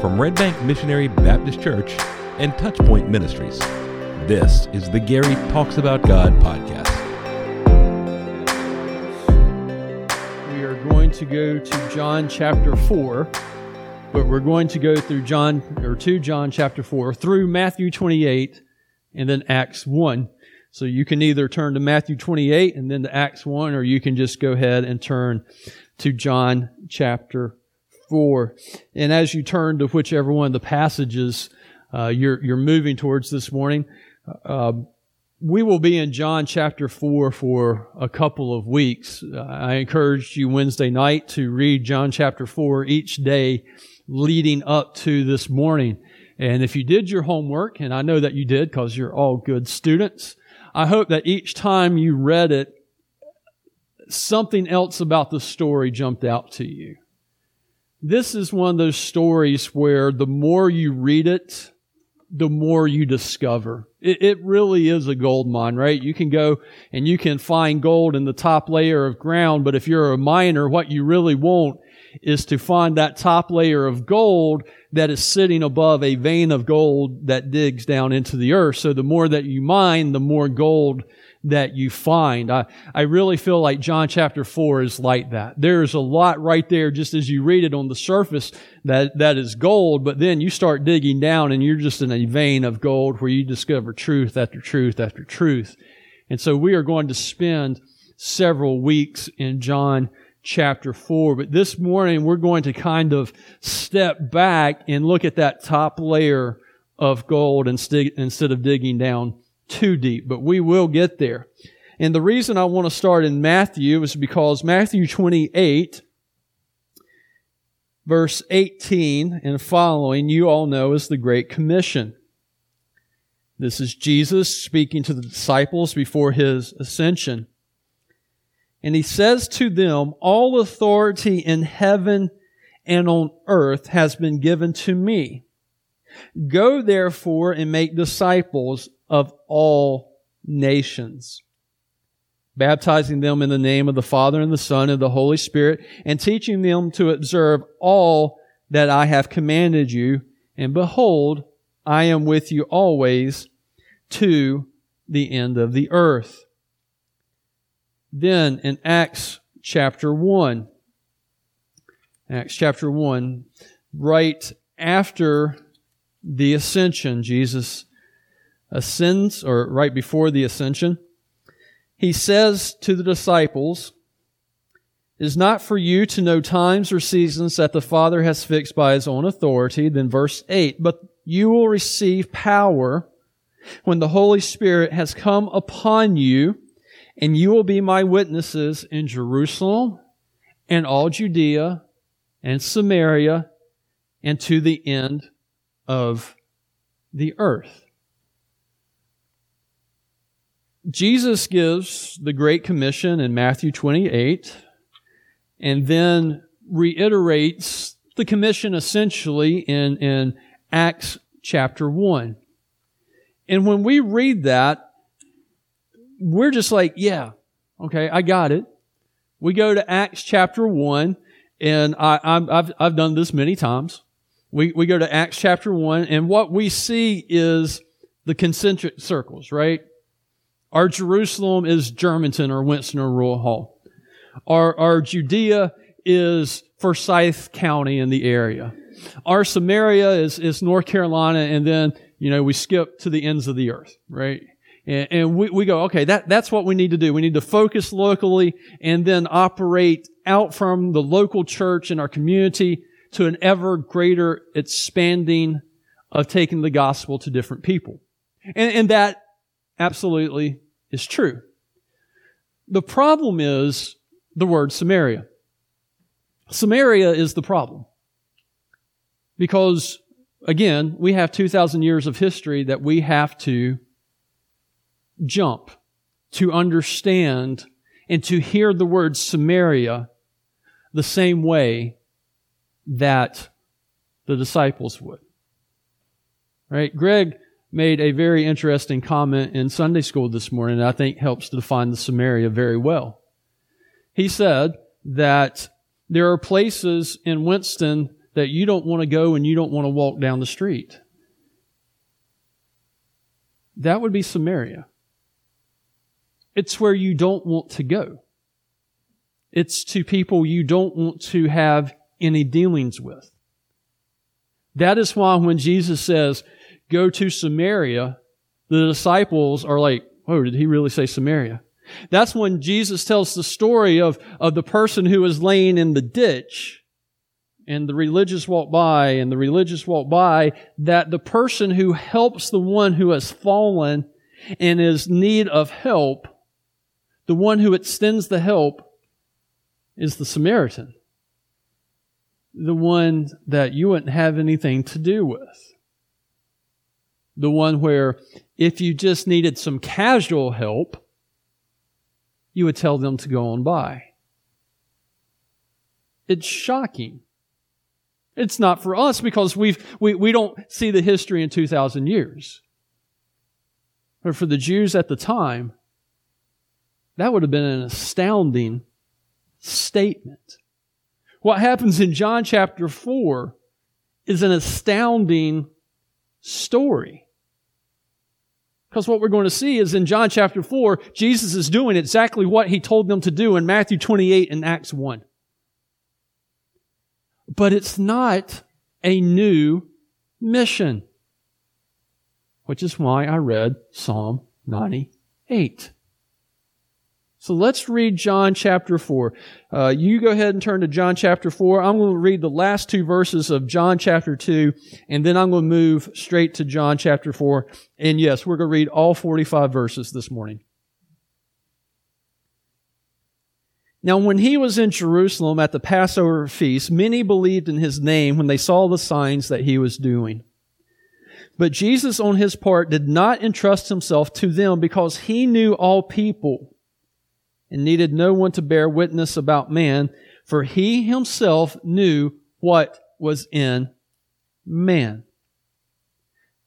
from Red Bank Missionary Baptist Church and Touchpoint Ministries. This is the Gary Talks About God podcast. We are going to go to John chapter 4, but we're going to go through John, or to John chapter 4, through Matthew 28, and then Acts 1. So you can either turn to Matthew 28 and then to Acts 1, or you can just go ahead and turn to John chapter 4. And as you turn to whichever one of the passages uh, you're, you're moving towards this morning, uh, we will be in John chapter 4 for a couple of weeks. Uh, I encourage you Wednesday night to read John chapter 4 each day leading up to this morning. And if you did your homework, and I know that you did because you're all good students, I hope that each time you read it, something else about the story jumped out to you this is one of those stories where the more you read it, the more you discover. It, it, really is a gold mine, right? You can go and you can find gold in the top layer of ground, but if you're a miner, what you really want is to find that top layer of gold that is sitting above a vein of gold that digs down into the earth. So the more that you mine, the more gold that you find. I, I really feel like John chapter 4 is like that. There's a lot right there just as you read it on the surface that, that is gold, but then you start digging down and you're just in a vein of gold where you discover truth after truth after truth. And so we are going to spend several weeks in John chapter 4. But this morning we're going to kind of step back and look at that top layer of gold instead of digging down too deep, but we will get there. And the reason I want to start in Matthew is because Matthew 28, verse 18 and following, you all know is the Great Commission. This is Jesus speaking to the disciples before his ascension. And he says to them, All authority in heaven and on earth has been given to me. Go therefore and make disciples of all nations, baptizing them in the name of the Father and the Son and the Holy Spirit, and teaching them to observe all that I have commanded you. And behold, I am with you always to the end of the earth. Then in Acts chapter 1, Acts chapter 1, right after the ascension, Jesus ascends, or right before the ascension, he says to the disciples, It is not for you to know times or seasons that the Father has fixed by his own authority. Then verse 8, but you will receive power when the Holy Spirit has come upon you, and you will be my witnesses in Jerusalem and all Judea and Samaria and to the end of the earth. Jesus gives the Great Commission in Matthew 28 and then reiterates the commission essentially in, in Acts chapter 1. And when we read that, we're just like, yeah, okay, I got it. We go to Acts chapter 1, and I, have I've done this many times. We, we go to Acts chapter 1, and what we see is the concentric circles, right? Our Jerusalem is Germantown or Winston or Rural Hall. Our, our Judea is Forsyth County in the area. Our Samaria is, is North Carolina, and then, you know, we skip to the ends of the earth, right? And, and we, we go, okay, that, that's what we need to do. We need to focus locally and then operate out from the local church in our community to an ever greater expanding of taking the gospel to different people. And, and that absolutely is true. The problem is the word Samaria. Samaria is the problem. Because, again, we have 2,000 years of history that we have to jump to understand and to hear the word Samaria the same way that the disciples would. Right? Greg made a very interesting comment in Sunday school this morning that I think helps to define the Samaria very well. He said that there are places in Winston that you don't want to go and you don't want to walk down the street. That would be Samaria. It's where you don't want to go. It's to people you don't want to have any dealings with. That is why when Jesus says, go to Samaria, the disciples are like, oh, did he really say Samaria? That's when Jesus tells the story of, of the person who is laying in the ditch and the religious walk by and the religious walk by that the person who helps the one who has fallen and is need of help, the one who extends the help is the Samaritan. The one that you wouldn't have anything to do with. The one where if you just needed some casual help, you would tell them to go on by. It's shocking. It's not for us because we've, we, we don't see the history in 2,000 years. But for the Jews at the time, that would have been an astounding statement. What happens in John chapter 4 is an astounding story. Because what we're going to see is in John chapter 4, Jesus is doing exactly what he told them to do in Matthew 28 and Acts 1. But it's not a new mission, which is why I read Psalm 98. So let's read John chapter 4. Uh, you go ahead and turn to John chapter 4. I'm going to read the last two verses of John chapter 2, and then I'm going to move straight to John chapter 4. And yes, we're going to read all 45 verses this morning. Now, when he was in Jerusalem at the Passover feast, many believed in his name when they saw the signs that he was doing. But Jesus, on his part, did not entrust himself to them because he knew all people and needed no one to bear witness about man, for he himself knew what was in man.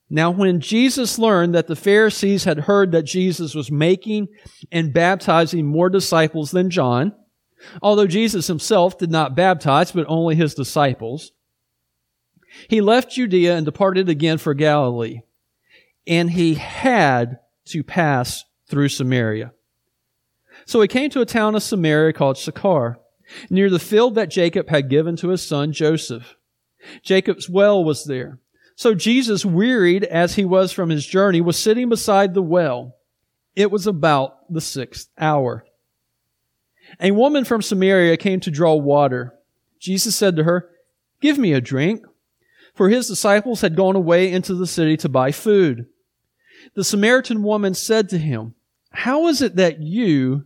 Now, when Jesus learned that the Pharisees had heard that Jesus was making and baptizing more disciples than John, although Jesus himself did not baptize, but only his disciples, he left Judea and departed again for Galilee. And he had to pass through Samaria. So he came to a town of Samaria called Sychar, near the field that Jacob had given to his son Joseph. Jacob's well was there. So Jesus, wearied as he was from his journey, was sitting beside the well. It was about the sixth hour. A woman from Samaria came to draw water. Jesus said to her, Give me a drink. For his disciples had gone away into the city to buy food. The Samaritan woman said to him, How is it that you,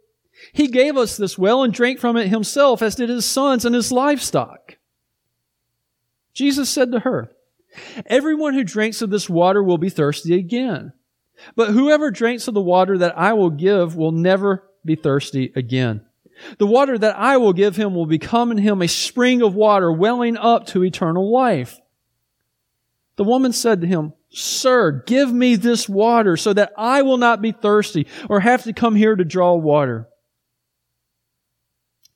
He gave us this well and drank from it himself, as did his sons and his livestock. Jesus said to her, Everyone who drinks of this water will be thirsty again. But whoever drinks of the water that I will give will never be thirsty again. The water that I will give him will become in him a spring of water welling up to eternal life. The woman said to him, Sir, give me this water so that I will not be thirsty or have to come here to draw water.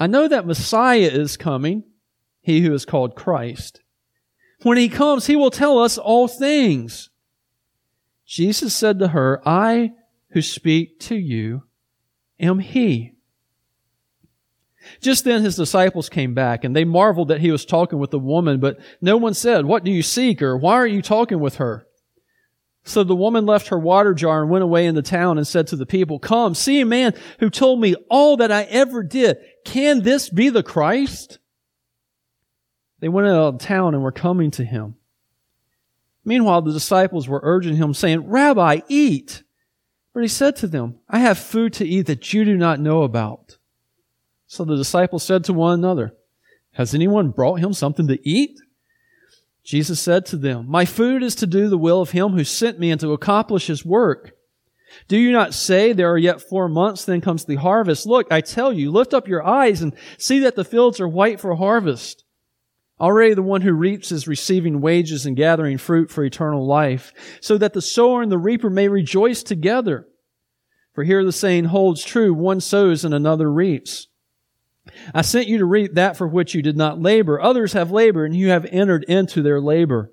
I know that Messiah is coming, he who is called Christ. When he comes, he will tell us all things. Jesus said to her, I who speak to you am he. Just then his disciples came back and they marveled that he was talking with the woman, but no one said, What do you seek? or Why are you talking with her? So the woman left her water jar and went away in the town and said to the people, Come, see a man who told me all that I ever did. Can this be the Christ? They went out of town and were coming to him. Meanwhile, the disciples were urging him, saying, Rabbi, eat. But he said to them, I have food to eat that you do not know about. So the disciples said to one another, Has anyone brought him something to eat? Jesus said to them, My food is to do the will of him who sent me and to accomplish his work. Do you not say there are yet four months, then comes the harvest? Look, I tell you, lift up your eyes and see that the fields are white for harvest. Already the one who reaps is receiving wages and gathering fruit for eternal life, so that the sower and the reaper may rejoice together. For here the saying holds true, one sows and another reaps. I sent you to reap that for which you did not labor. Others have labored, and you have entered into their labor.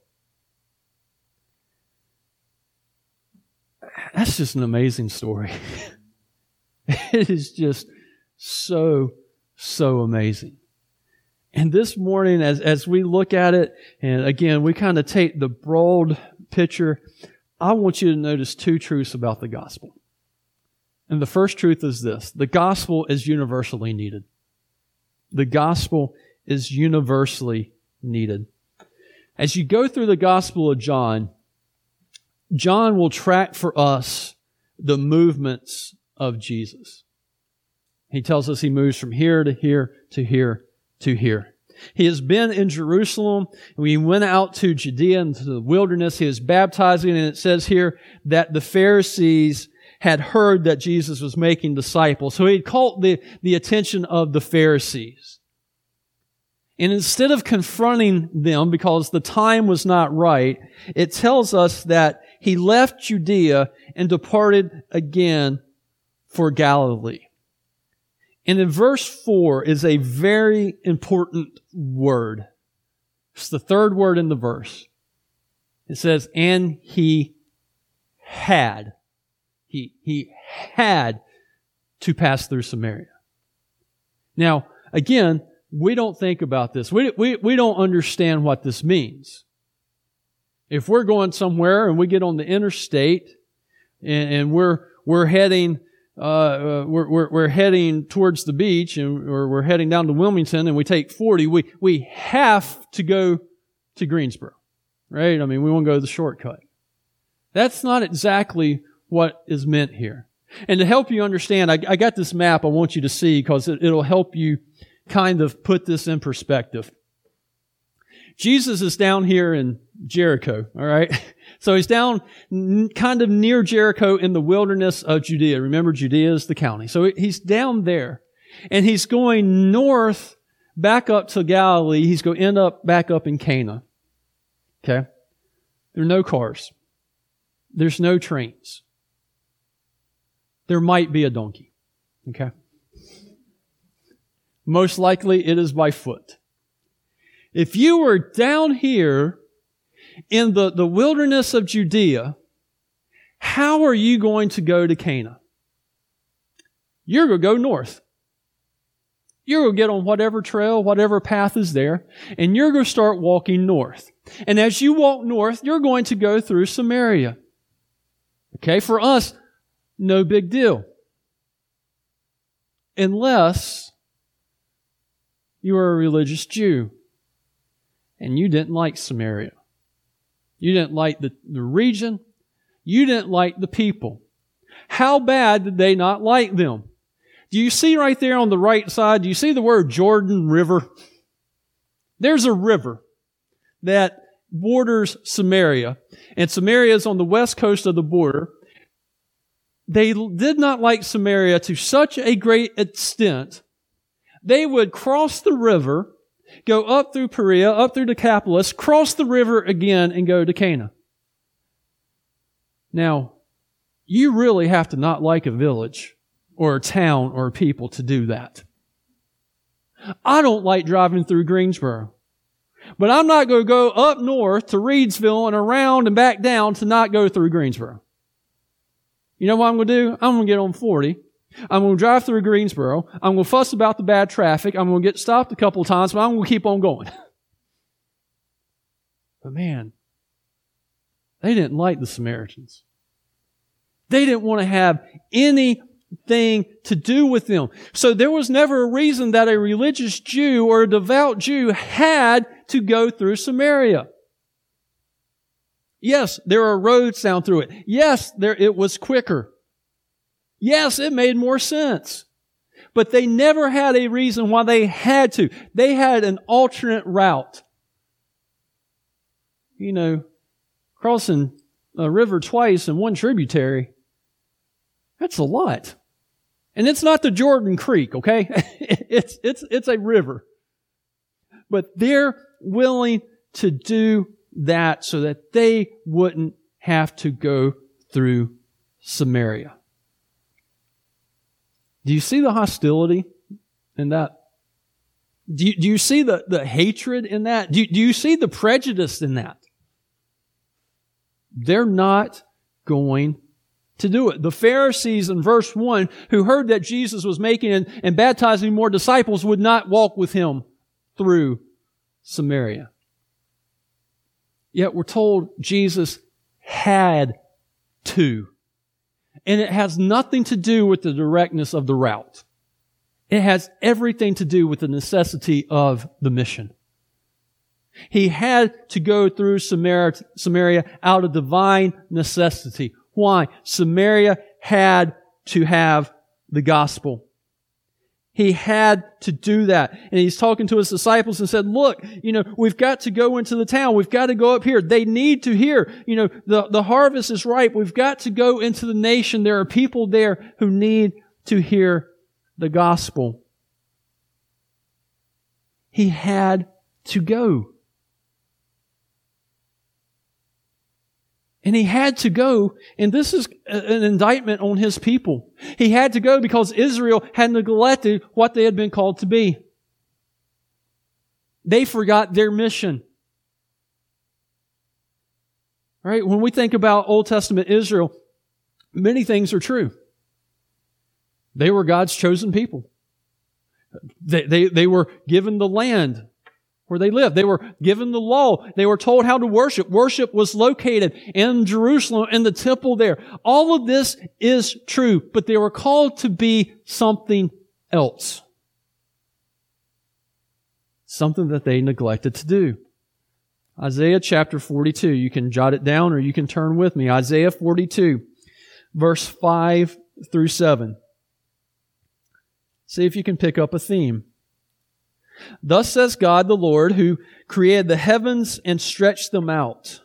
That's just an amazing story. it is just so, so amazing. And this morning, as, as we look at it, and again, we kind of take the broad picture, I want you to notice two truths about the gospel. And the first truth is this the gospel is universally needed. The gospel is universally needed. As you go through the gospel of John, John will track for us the movements of Jesus. He tells us he moves from here to here to here to here. He has been in Jerusalem. We went out to Judea into the wilderness. He was baptizing, and it says here that the Pharisees had heard that Jesus was making disciples. So he caught the, the attention of the Pharisees. And instead of confronting them because the time was not right, it tells us that he left Judea and departed again for Galilee. And in verse 4 is a very important word. It's the third word in the verse. It says, and he had he, he had to pass through Samaria. Now, again, we don't think about this. We, we, we don't understand what this means. If we're going somewhere and we get on the interstate and, and we're, we're heading, uh, uh, we're, we're, we're, heading towards the beach and or we're heading down to Wilmington and we take 40, we, we have to go to Greensboro, right? I mean, we won't go the shortcut. That's not exactly what is meant here. And to help you understand, I, I got this map I want you to see because it, it'll help you kind of put this in perspective. Jesus is down here in Jericho, all right? So he's down kind of near Jericho in the wilderness of Judea. Remember, Judea is the county. So he's down there and he's going north back up to Galilee. He's going to end up back up in Cana. Okay? There are no cars. There's no trains there might be a donkey. Okay? Most likely it is by foot. If you were down here in the, the wilderness of Judea, how are you going to go to Cana? You're going to go north. You're going to get on whatever trail, whatever path is there, and you're going to start walking north. And as you walk north, you're going to go through Samaria. Okay, for us, no big deal. Unless you are a religious Jew. And you didn't like Samaria. You didn't like the, the region. You didn't like the people. How bad did they not like them? Do you see right there on the right side, do you see the word Jordan River? There's a river that borders Samaria, and Samaria is on the west coast of the border. They did not like Samaria to such a great extent, they would cross the river, go up through Perea, up through Decapolis, cross the river again, and go to Cana. Now, you really have to not like a village or a town or people to do that. I don't like driving through Greensboro. But I'm not going to go up north to Reidsville and around and back down to not go through Greensboro. You know what I'm going to do? I'm going to get on 40. I'm going to drive through Greensboro. I'm going to fuss about the bad traffic. I'm going to get stopped a couple of times, but I'm going to keep on going. but man, they didn't like the Samaritans. They didn't want to have any thing to do with them. So there was never a reason that a religious Jew or a devout Jew had to go through Samaria. Yes, there are roads down through it. Yes, there, it was quicker. Yes, it made more sense. But they never had a reason why they had to. They had an alternate route. You know, crossing a river twice in one tributary, that's a lot. And it's not the Jordan Creek, okay? it's, it's, it's a river. But they're willing to do that so that they wouldn't have to go through Samaria. Do you see the hostility in that? Do you, do you see the, the hatred in that? Do you, do you see the prejudice in that? They're not going to do it. The Pharisees in verse 1 who heard that Jesus was making and, and baptizing more disciples would not walk with him through Samaria. Yet we're told Jesus had to. And it has nothing to do with the directness of the route. It has everything to do with the necessity of the mission. He had to go through Samaria out of divine necessity. Why? Samaria had to have the gospel. He had to do that. And he's talking to his disciples and said, look, you know, we've got to go into the town. We've got to go up here. They need to hear, you know, the, the harvest is ripe. We've got to go into the nation. There are people there who need to hear the gospel. He had to go. And he had to go, and this is an indictment on his people. He had to go because Israel had neglected what they had been called to be. They forgot their mission. Right? When we think about Old Testament Israel, many things are true. They were God's chosen people. They, they, they were given the land where they lived. They were given the law. They were told how to worship. Worship was located in Jerusalem, in the temple there. All of this is true, but they were called to be something else. Something that they neglected to do. Isaiah chapter 42. You can jot it down or you can turn with me. Isaiah 42, verse 5 through 7. See if you can pick up a theme. Thus says God the Lord, who created the heavens and stretched them out.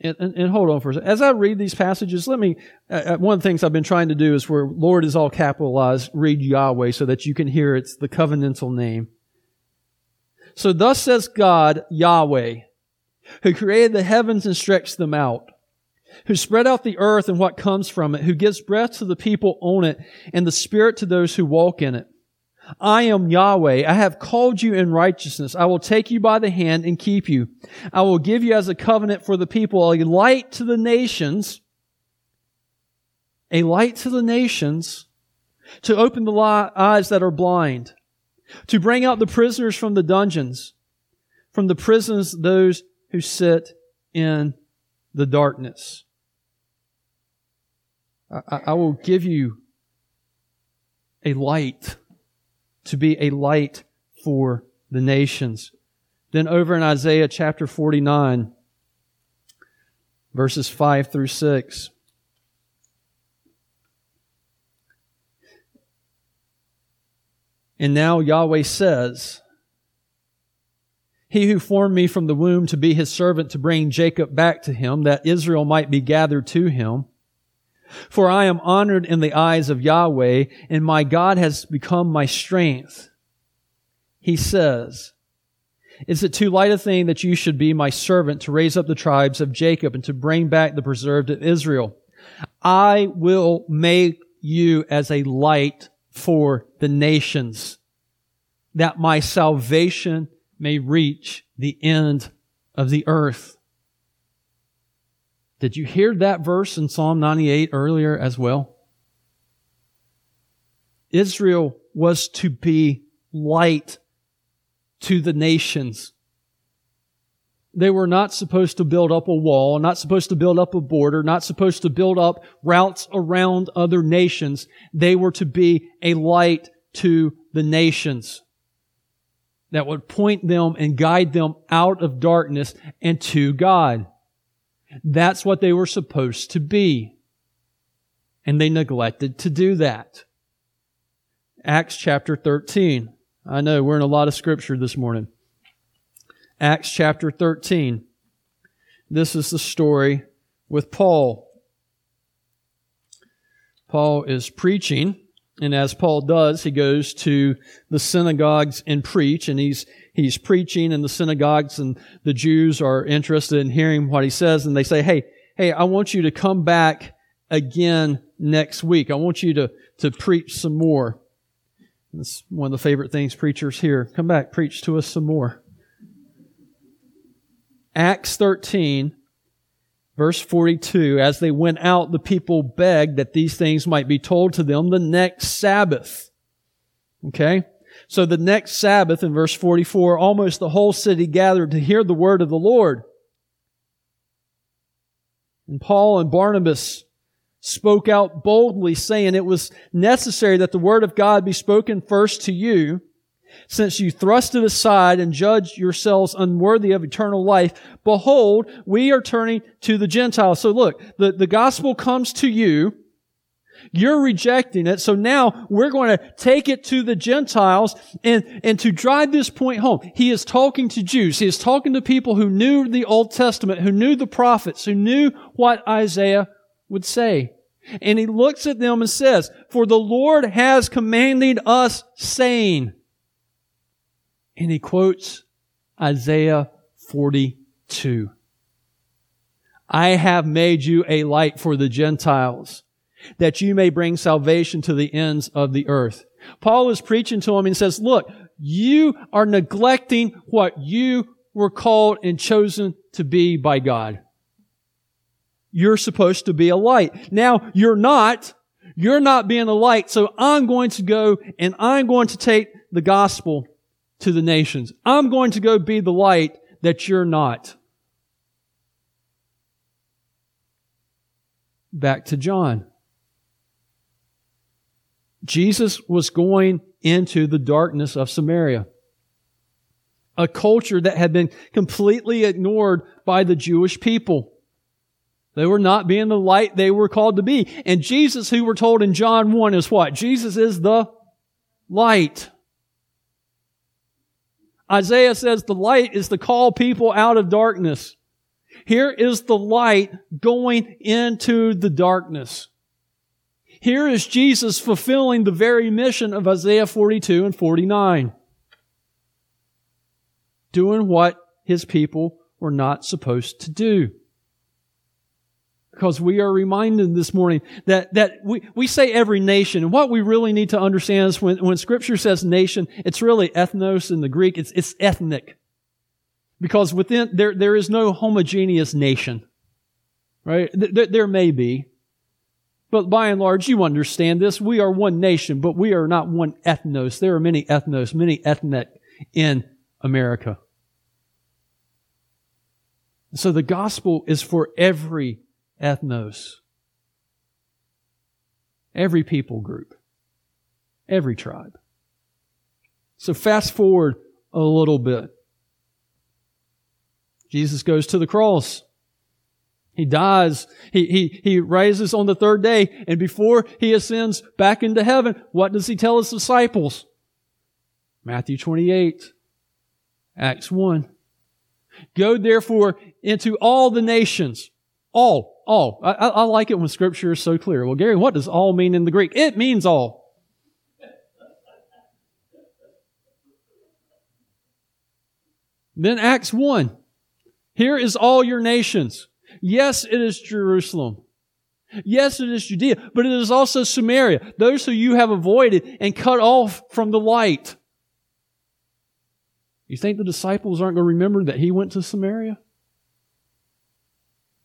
And, and, and, hold on for a second. As I read these passages, let me, uh, uh, one of the things I've been trying to do is where Lord is all capitalized, read Yahweh so that you can hear it's the covenantal name. So thus says God, Yahweh, who created the heavens and stretched them out, who spread out the earth and what comes from it, who gives breath to the people on it and the spirit to those who walk in it. I am Yahweh. I have called you in righteousness. I will take you by the hand and keep you. I will give you as a covenant for the people, a light to the nations, a light to the nations, to open the eyes that are blind, to bring out the prisoners from the dungeons, from the prisons those who sit in the darkness. I, I will give you a light to be a light for the nations. Then over in Isaiah chapter 49, verses 5 through 6. And now Yahweh says, He who formed me from the womb to be his servant to bring Jacob back to him, that Israel might be gathered to him. For I am honored in the eyes of Yahweh, and my God has become my strength. He says, Is it too light a thing that you should be my servant to raise up the tribes of Jacob and to bring back the preserved of Israel? I will make you as a light for the nations, that my salvation may reach the end of the earth. Did you hear that verse in Psalm 98 earlier as well? Israel was to be light to the nations. They were not supposed to build up a wall, not supposed to build up a border, not supposed to build up routes around other nations. They were to be a light to the nations that would point them and guide them out of darkness and to God. That's what they were supposed to be. And they neglected to do that. Acts chapter 13. I know we're in a lot of scripture this morning. Acts chapter 13. This is the story with Paul. Paul is preaching, and as Paul does, he goes to the synagogues and preach, and he's he's preaching in the synagogues, and the Jews are interested in hearing what he says, and they say, "Hey, hey, I want you to come back again next week. I want you to to preach some more." That's one of the favorite things preachers hear. Come back, preach to us some more. Acts 13, verse 42, as they went out, the people begged that these things might be told to them the next Sabbath. Okay? So the next Sabbath in verse 44, almost the whole city gathered to hear the word of the Lord. And Paul and Barnabas spoke out boldly saying it was necessary that the word of God be spoken first to you since you thrust it aside and judge yourselves unworthy of eternal life, behold, we are turning to the Gentiles. So look, the, the gospel comes to you. You're rejecting it. So now we're going to take it to the Gentiles and, and to drive this point home. He is talking to Jews. He is talking to people who knew the Old Testament, who knew the prophets, who knew what Isaiah would say. And he looks at them and says, For the Lord has commanded us saying, and he quotes Isaiah 42. I have made you a light for the Gentiles, that you may bring salvation to the ends of the earth. Paul is preaching to him and says, look, you are neglecting what you were called and chosen to be by God. You're supposed to be a light. Now, you're not. You're not being a light. So I'm going to go and I'm going to take the gospel to the nations. I'm going to go be the light that you're not. Back to John. Jesus was going into the darkness of Samaria. A culture that had been completely ignored by the Jewish people. They were not being the light they were called to be. And Jesus, who we're told in John 1 is what? Jesus is the light. Isaiah says the light is to call people out of darkness. Here is the light going into the darkness. Here is Jesus fulfilling the very mission of Isaiah 42 and 49. Doing what his people were not supposed to do because we are reminded this morning that, that we, we say every nation. And what we really need to understand is when, when scripture says nation, it's really ethnos in the Greek. It's, it's ethnic. Because within, there, there is no homogeneous nation. Right? There, there may be. But by and large, you understand this. We are one nation, but we are not one ethnos. There are many ethnos, many ethnic in America. So the gospel is for every ethnos. Every people group. Every tribe. So fast forward a little bit. Jesus goes to the cross. He dies. He, he, he rises on the third day. And before he ascends back into heaven, what does he tell his disciples? Matthew 28, Acts 1. Go therefore into all the nations. All, all. I, I, like it when scripture is so clear. Well, Gary, what does all mean in the Greek? It means all. Then Acts 1. Here is all your nations. Yes, it is Jerusalem. Yes, it is Judea, but it is also Samaria, those who you have avoided and cut off from the light. You think the disciples aren't going to remember that he went to Samaria?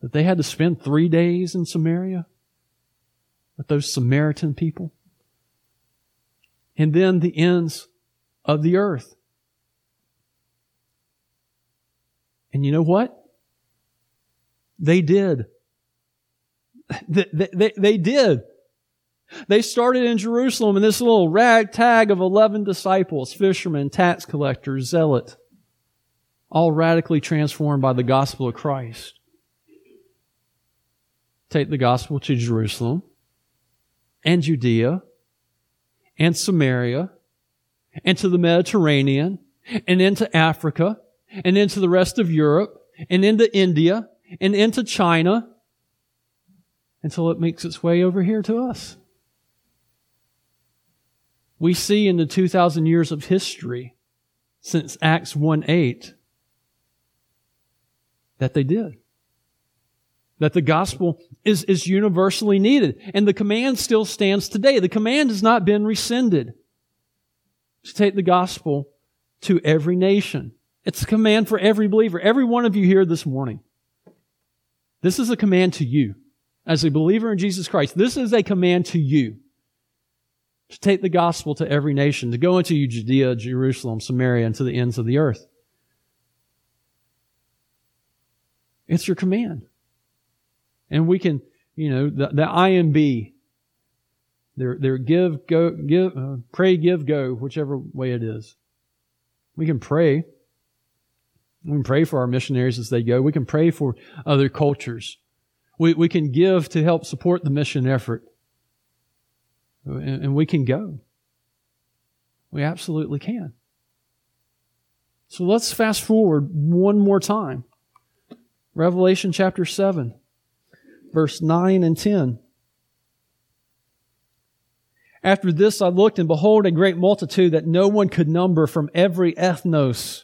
That they had to spend three days in Samaria with those Samaritan people? And then the ends of the earth. And you know what? They did. They, they, they, did. They started in Jerusalem in this little ragtag of 11 disciples, fishermen, tax collectors, zealot, all radically transformed by the gospel of Christ. Take the gospel to Jerusalem and Judea and Samaria and to the Mediterranean and into Africa and into the rest of Europe and into India and into China until it makes its way over here to us. We see in the 2,000 years of history since Acts 1 8 that they did. That the gospel is, is universally needed. And the command still stands today. The command has not been rescinded to take the gospel to every nation. It's a command for every believer, every one of you here this morning. This is a command to you. As a believer in Jesus Christ, this is a command to you to take the gospel to every nation, to go into Judea, Jerusalem, Samaria, and to the ends of the earth. It's your command. And we can, you know, the, the IMB, their, their give, go, give, uh, pray, give, go, whichever way it is. We can pray we can pray for our missionaries as they go. We can pray for other cultures. We, we can give to help support the mission effort. And, and we can go. We absolutely can. So let's fast forward one more time. Revelation chapter 7, verse 9 and 10. After this I looked, and behold, a great multitude that no one could number from every ethnos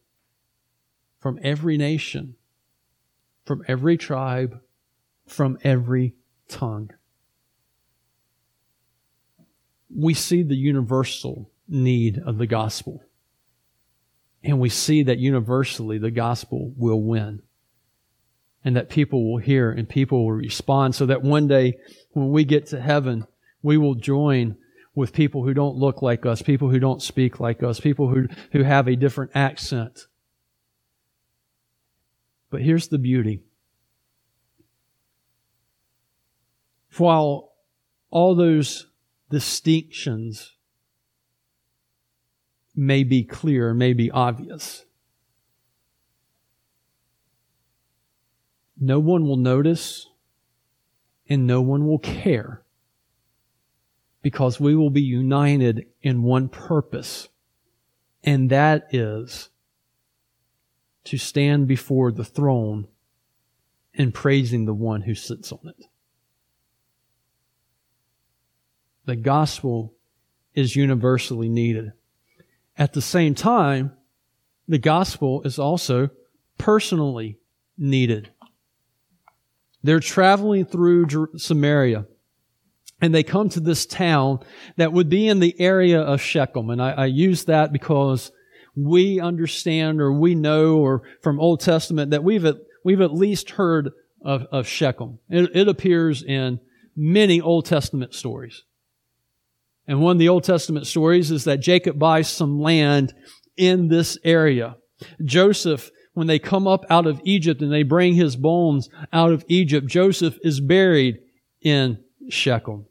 from every nation, from every tribe, from every tongue. We see the universal need of the gospel. And we see that universally the gospel will win. And that people will hear and people will respond so that one day when we get to heaven, we will join with people who don't look like us, people who don't speak like us, people who, who have a different accent, but here's the beauty. While all those distinctions may be clear, may be obvious, no one will notice and no one will care because we will be united in one purpose, and that is to stand before the throne and praising the one who sits on it. The gospel is universally needed. At the same time, the gospel is also personally needed. They're traveling through Samaria and they come to this town that would be in the area of Shechem. And I, I use that because we understand or we know or from Old Testament that we've we've at least heard of, of Shechem. It, it appears in many Old Testament stories. And one of the Old Testament stories is that Jacob buys some land in this area. Joseph, when they come up out of Egypt and they bring his bones out of Egypt, Joseph is buried in Shechem.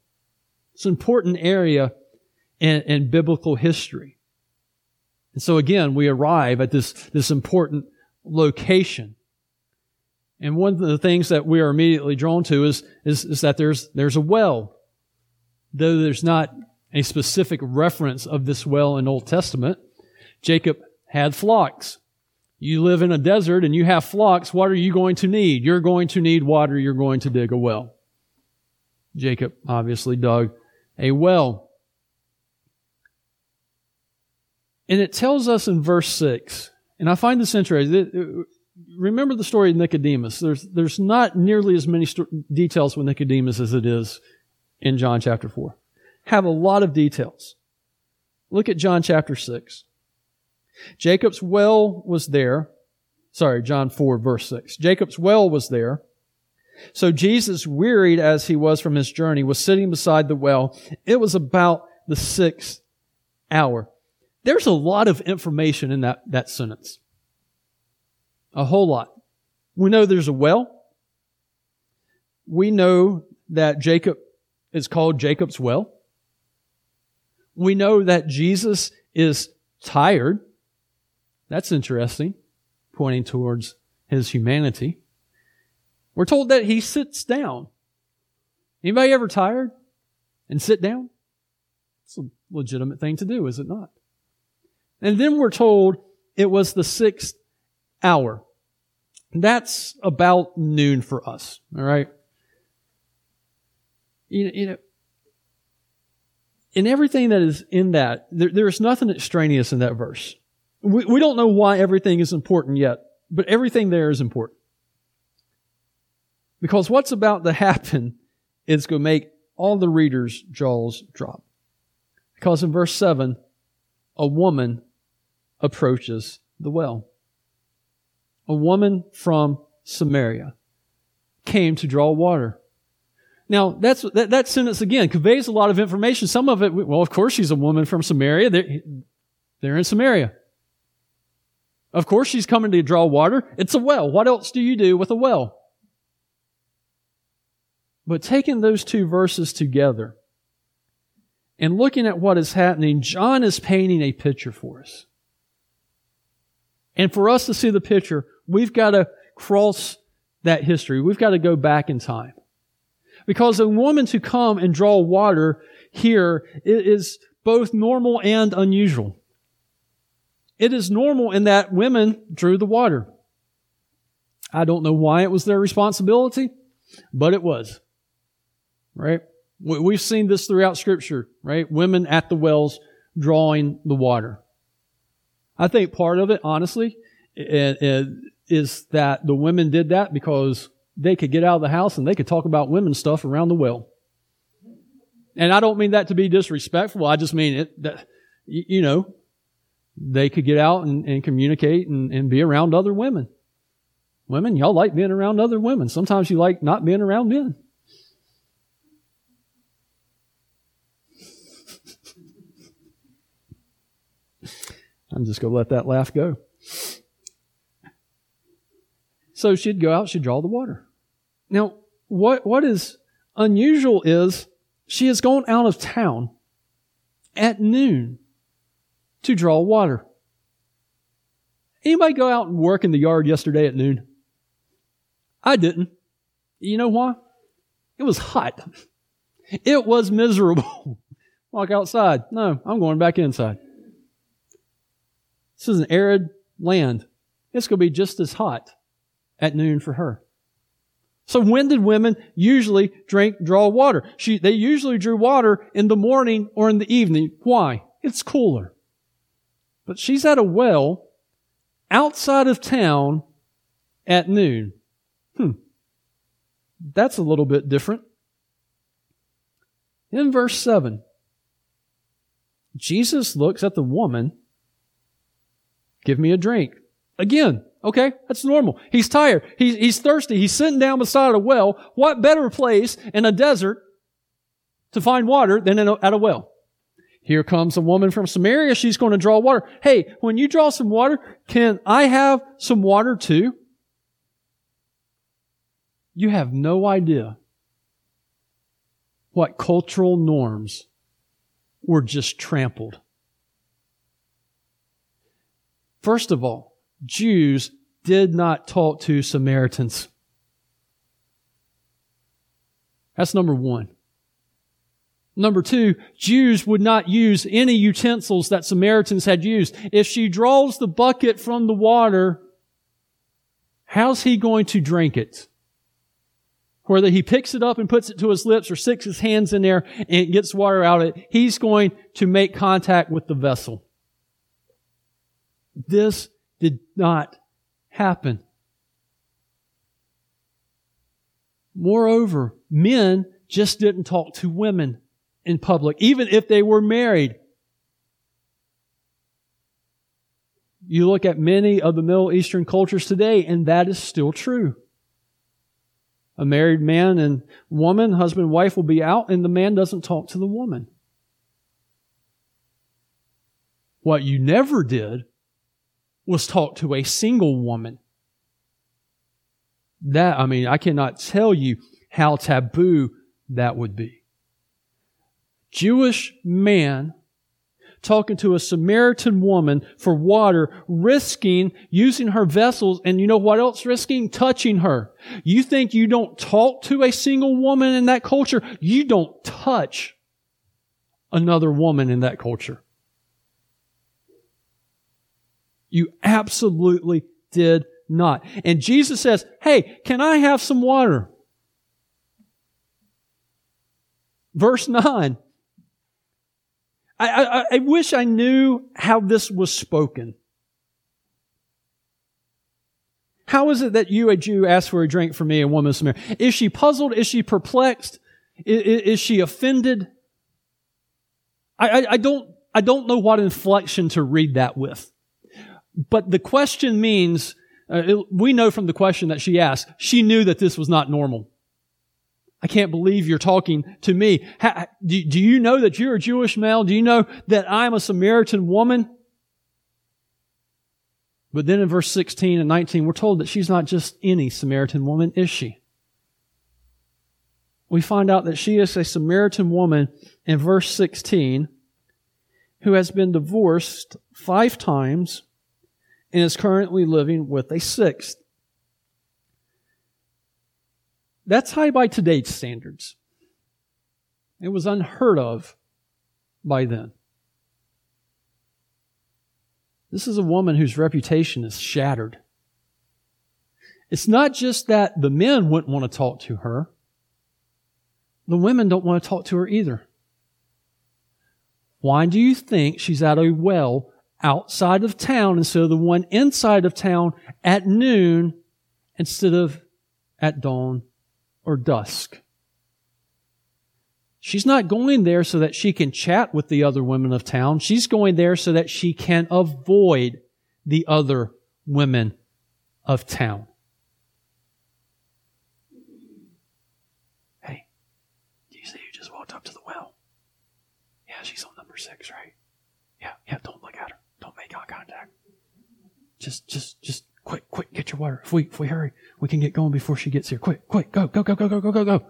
It's an important area in, in biblical history. And so again, we arrive at this, this important location. And one of the things that we are immediately drawn to is, is, is that there's, there's a well. Though there's not a specific reference of this well in Old Testament, Jacob had flocks. You live in a desert and you have flocks. What are you going to need? You're going to need water. You're going to dig a well. Jacob obviously dug a well. And it tells us in verse 6, and I find this interesting. Uh, remember the story of Nicodemus. There's, there's not nearly as many sto- details with Nicodemus as it is in John chapter 4. Have a lot of details. Look at John chapter 6. Jacob's well was there. Sorry, John 4 verse 6. Jacob's well was there. So Jesus, wearied as he was from his journey, was sitting beside the well. It was about the sixth hour. There's a lot of information in that, that sentence. A whole lot. We know there's a well. We know that Jacob is called Jacob's well. We know that Jesus is tired. That's interesting, pointing towards his humanity. We're told that he sits down. Anybody ever tired and sit down? It's a legitimate thing to do, is it not? And then we're told it was the sixth hour. That's about noon for us, all right? You, you know, in everything that is in that, there, there is nothing extraneous in that verse. We, we don't know why everything is important yet, but everything there is important. Because what's about to happen is going to make all the readers' jaws drop. Because in verse 7, a woman approaches the well. A woman from Samaria came to draw water. Now, that's, that, that sentence again conveys a lot of information. Some of it, well, of course, she's a woman from Samaria. They're, they're in Samaria. Of course, she's coming to draw water. It's a well. What else do you do with a well? But taking those two verses together and looking at what is happening, John is painting a picture for us. And for us to see the picture, we've got to cross that history. We've got to go back in time. Because a woman to come and draw water here is both normal and unusual. It is normal in that women drew the water. I don't know why it was their responsibility, but it was. Right? We've seen this throughout scripture, right? Women at the wells drawing the water. I think part of it, honestly, is that the women did that because they could get out of the house and they could talk about women stuff around the well. And I don't mean that to be disrespectful. I just mean it that, you know, they could get out and, and communicate and, and be around other women. Women, y'all like being around other women. Sometimes you like not being around men. I'm just going to let that laugh go. So she'd go out, she'd draw the water. Now, what, what is unusual is she has gone out of town at noon to draw water. Anybody go out and work in the yard yesterday at noon? I didn't. You know why? It was hot. It was miserable. Walk outside. No, I'm going back inside. This is an arid land. It's going to be just as hot at noon for her. So when did women usually drink, draw water? She, they usually drew water in the morning or in the evening. Why? It's cooler. But she's at a well outside of town at noon. Hmm. That's a little bit different. In verse 7, Jesus looks at the woman, give me a drink. Again, Okay, that's normal. He's tired. He's, he's thirsty. He's sitting down beside a well. What better place in a desert to find water than a, at a well? Here comes a woman from Samaria. She's going to draw water. Hey, when you draw some water, can I have some water too? You have no idea what cultural norms were just trampled. First of all, Jews did not talk to Samaritans. That's number one. Number two, Jews would not use any utensils that Samaritans had used. If she draws the bucket from the water, how's he going to drink it? Whether he picks it up and puts it to his lips or sticks his hands in there and gets water out of it, he's going to make contact with the vessel. This did not happen. Moreover, men just didn't talk to women in public, even if they were married. You look at many of the Middle Eastern cultures today, and that is still true. A married man and woman, husband and wife will be out, and the man doesn't talk to the woman. What you never did was talk to a single woman. That, I mean, I cannot tell you how taboo that would be. Jewish man talking to a Samaritan woman for water, risking using her vessels, and you know what else risking? Touching her. You think you don't talk to a single woman in that culture? You don't touch another woman in that culture. You absolutely did not. And Jesus says, Hey, can I have some water? Verse 9. I, I, I, wish I knew how this was spoken. How is it that you, a Jew, ask for a drink from me, a woman? Is she puzzled? Is she perplexed? Is, is she offended? I, I, don't, I don't know what inflection to read that with. But the question means, uh, it, we know from the question that she asked, she knew that this was not normal. I can't believe you're talking to me. How, do, do you know that you're a Jewish male? Do you know that I'm a Samaritan woman? But then in verse 16 and 19, we're told that she's not just any Samaritan woman, is she? We find out that she is a Samaritan woman in verse 16 who has been divorced five times and is currently living with a sixth. That's high by today's standards. It was unheard of by then. This is a woman whose reputation is shattered. It's not just that the men wouldn't want to talk to her. The women don't want to talk to her either. Why do you think she's at a well outside of town instead of the one inside of town at noon instead of at dawn or dusk. She's not going there so that she can chat with the other women of town. She's going there so that she can avoid the other women of town. Hey, do you see who just walked up to the well? Yeah, she's on number six, right? Yeah, yeah, don't look at her. Don't make eye contact. Just, just, just quick, quick, get your water. If we, if we hurry, we can get going before she gets here. Quick, quick, go, go, go, go, go, go, go, go.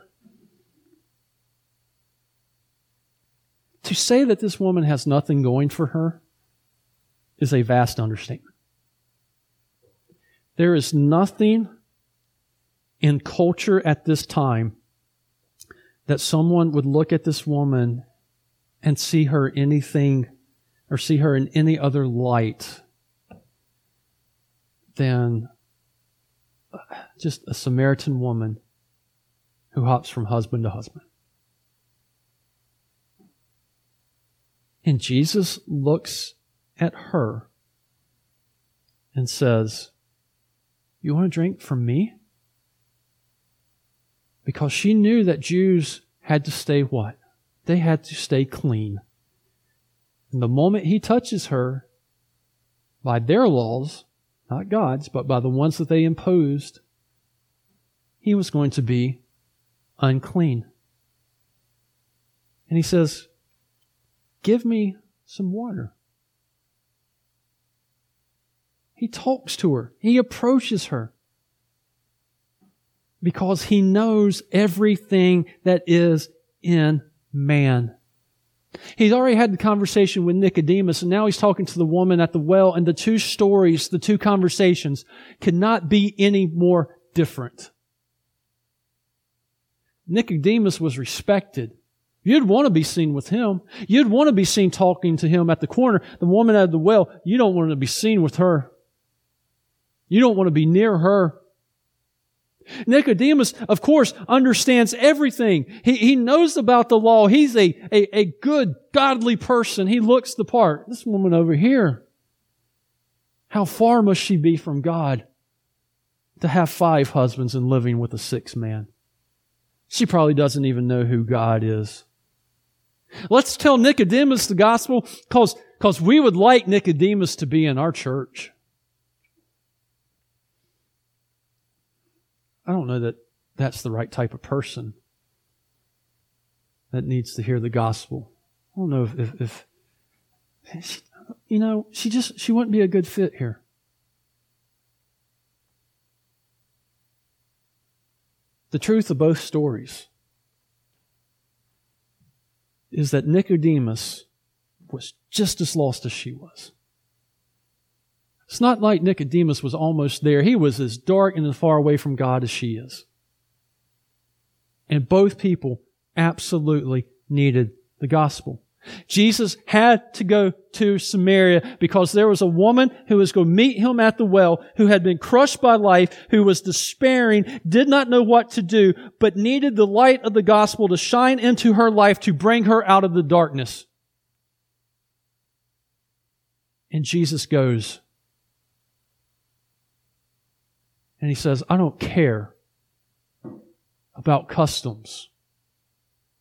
To say that this woman has nothing going for her is a vast understatement. There is nothing in culture at this time that someone would look at this woman and see her anything or see her in any other light than just a Samaritan woman who hops from husband to husband. And Jesus looks at her and says, You want to drink from me? Because she knew that Jews had to stay what? They had to stay clean. And the moment he touches her, by their laws, not God's, but by the ones that they imposed, he was going to be unclean. And he says, Give me some water. He talks to her. He approaches her. Because he knows everything that is in man. He's already had the conversation with Nicodemus, and now he's talking to the woman at the well, and the two stories, the two conversations, could not be any more different. Nicodemus was respected. You'd want to be seen with him. You'd want to be seen talking to him at the corner. The woman at the well, you don't want to be seen with her. You don't want to be near her. Nicodemus, of course, understands everything. He, he knows about the law. He's a, a, a good, godly person. He looks the part. This woman over here, how far must she be from God to have five husbands and living with a sixth man? She probably doesn't even know who God is. Let's tell Nicodemus the gospel because we would like Nicodemus to be in our church. I don't know that that's the right type of person that needs to hear the gospel. I don't know if, if, if you know, she just, she wouldn't be a good fit here. The truth of both stories is that Nicodemus was just as lost as she was. It's not like Nicodemus was almost there. He was as dark and as far away from God as she is. And both people absolutely needed the gospel. Jesus had to go to Samaria because there was a woman who was going to meet him at the well, who had been crushed by life, who was despairing, did not know what to do, but needed the light of the gospel to shine into her life to bring her out of the darkness. And Jesus goes And he says, I don't care about customs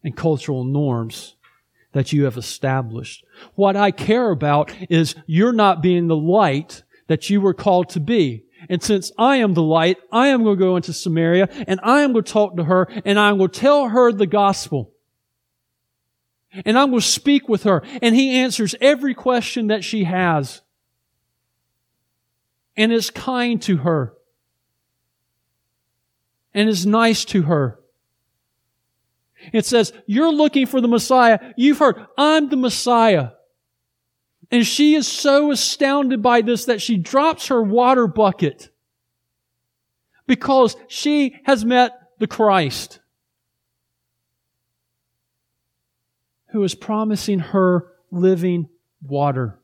and cultural norms that you have established. What I care about is you're not being the light that you were called to be. And since I am the light, I am going to go into Samaria and I am going to talk to her and I'm going to tell her the gospel. And I'm going to speak with her. And he answers every question that she has. And is kind to her and is nice to her. It says, you're looking for the Messiah. You've heard, I'm the Messiah. And she is so astounded by this that she drops her water bucket because she has met the Christ who is promising her living water.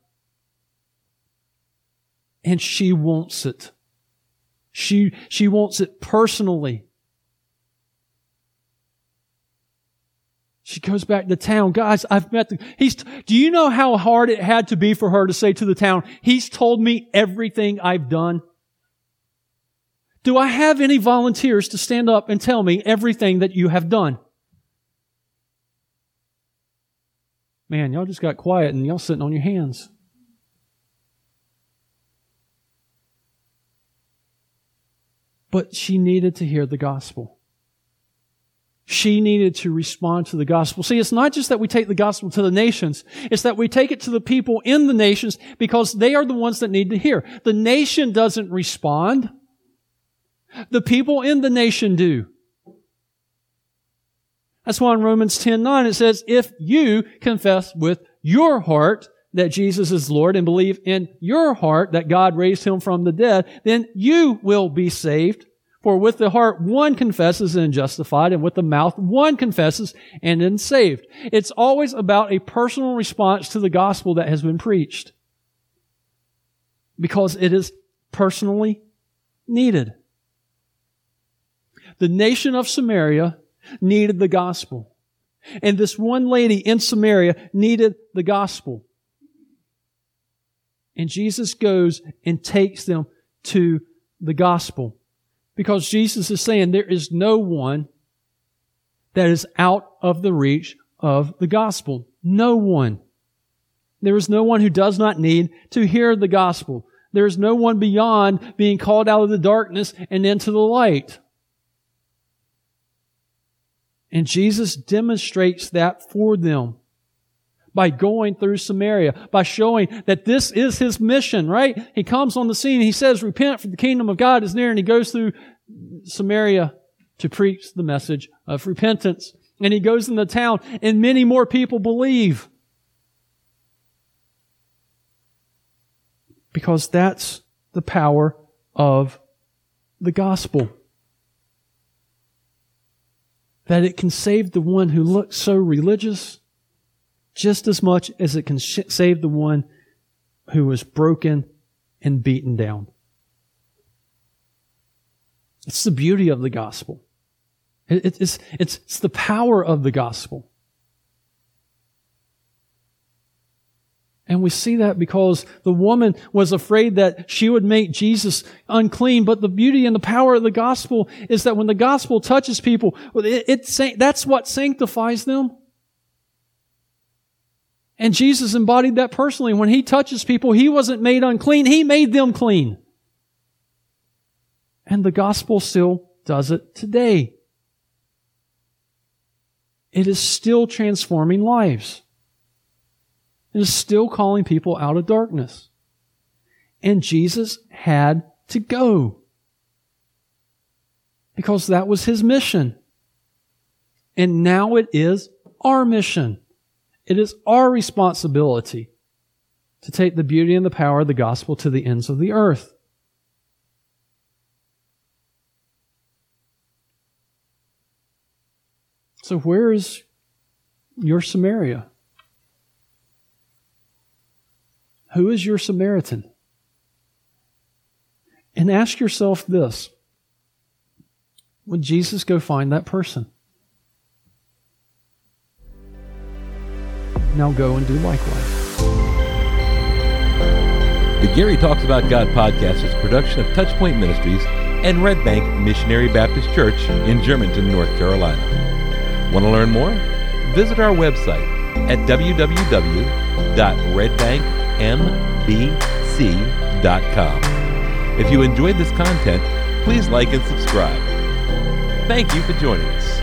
And she wants it. She, she wants it personally. She goes back to town. Guys, I've met the, he's, do you know how hard it had to be for her to say to the town, he's told me everything I've done? Do I have any volunteers to stand up and tell me everything that you have done? Man, y'all just got quiet and y'all sitting on your hands. But she needed to hear the gospel. She needed to respond to the gospel. See, it's not just that we take the gospel to the nations. It's that we take it to the people in the nations because they are the ones that need to hear. The nation doesn't respond. The people in the nation do. That's why in Romans 10, 9 it says, if you confess with your heart that Jesus is Lord and believe in your heart that God raised him from the dead, then you will be saved. For with the heart one confesses and is justified, and with the mouth one confesses and is saved. It's always about a personal response to the gospel that has been preached. Because it is personally needed. The nation of Samaria needed the gospel. And this one lady in Samaria needed the gospel. And Jesus goes and takes them to the gospel. Because Jesus is saying there is no one that is out of the reach of the gospel. No one. There is no one who does not need to hear the gospel. There's no one beyond being called out of the darkness and into the light. And Jesus demonstrates that for them by going through Samaria, by showing that this is his mission, right? He comes on the scene, he says, repent for the kingdom of God is near, and he goes through Samaria to preach the message of repentance. And he goes in the town, and many more people believe. Because that's the power of the gospel that it can save the one who looks so religious just as much as it can sh- save the one who was broken and beaten down. It's the beauty of the gospel. It, it, it's, it's, it's the power of the gospel. And we see that because the woman was afraid that she would make Jesus unclean. But the beauty and the power of the gospel is that when the gospel touches people, it, it, that's what sanctifies them. And Jesus embodied that personally. When he touches people, he wasn't made unclean. He made them clean. And the gospel still does it today. It is still transforming lives It is still calling people out of darkness. And Jesus had to go because that was his mission. And now it is our mission. It is our responsibility to take the beauty and the power of the gospel to the ends of the earth. So, where is your Samaria? Who is your Samaritan? And ask yourself this Would Jesus go find that person? Now go and do likewise. The Gary Talks About God podcast is a production of Touchpoint Ministries and Red Bank Missionary Baptist Church in Germantown, North Carolina. Want to learn more? Visit our website at www.redbankmbc.com. If you enjoyed this content, please like and subscribe. Thank you for joining us.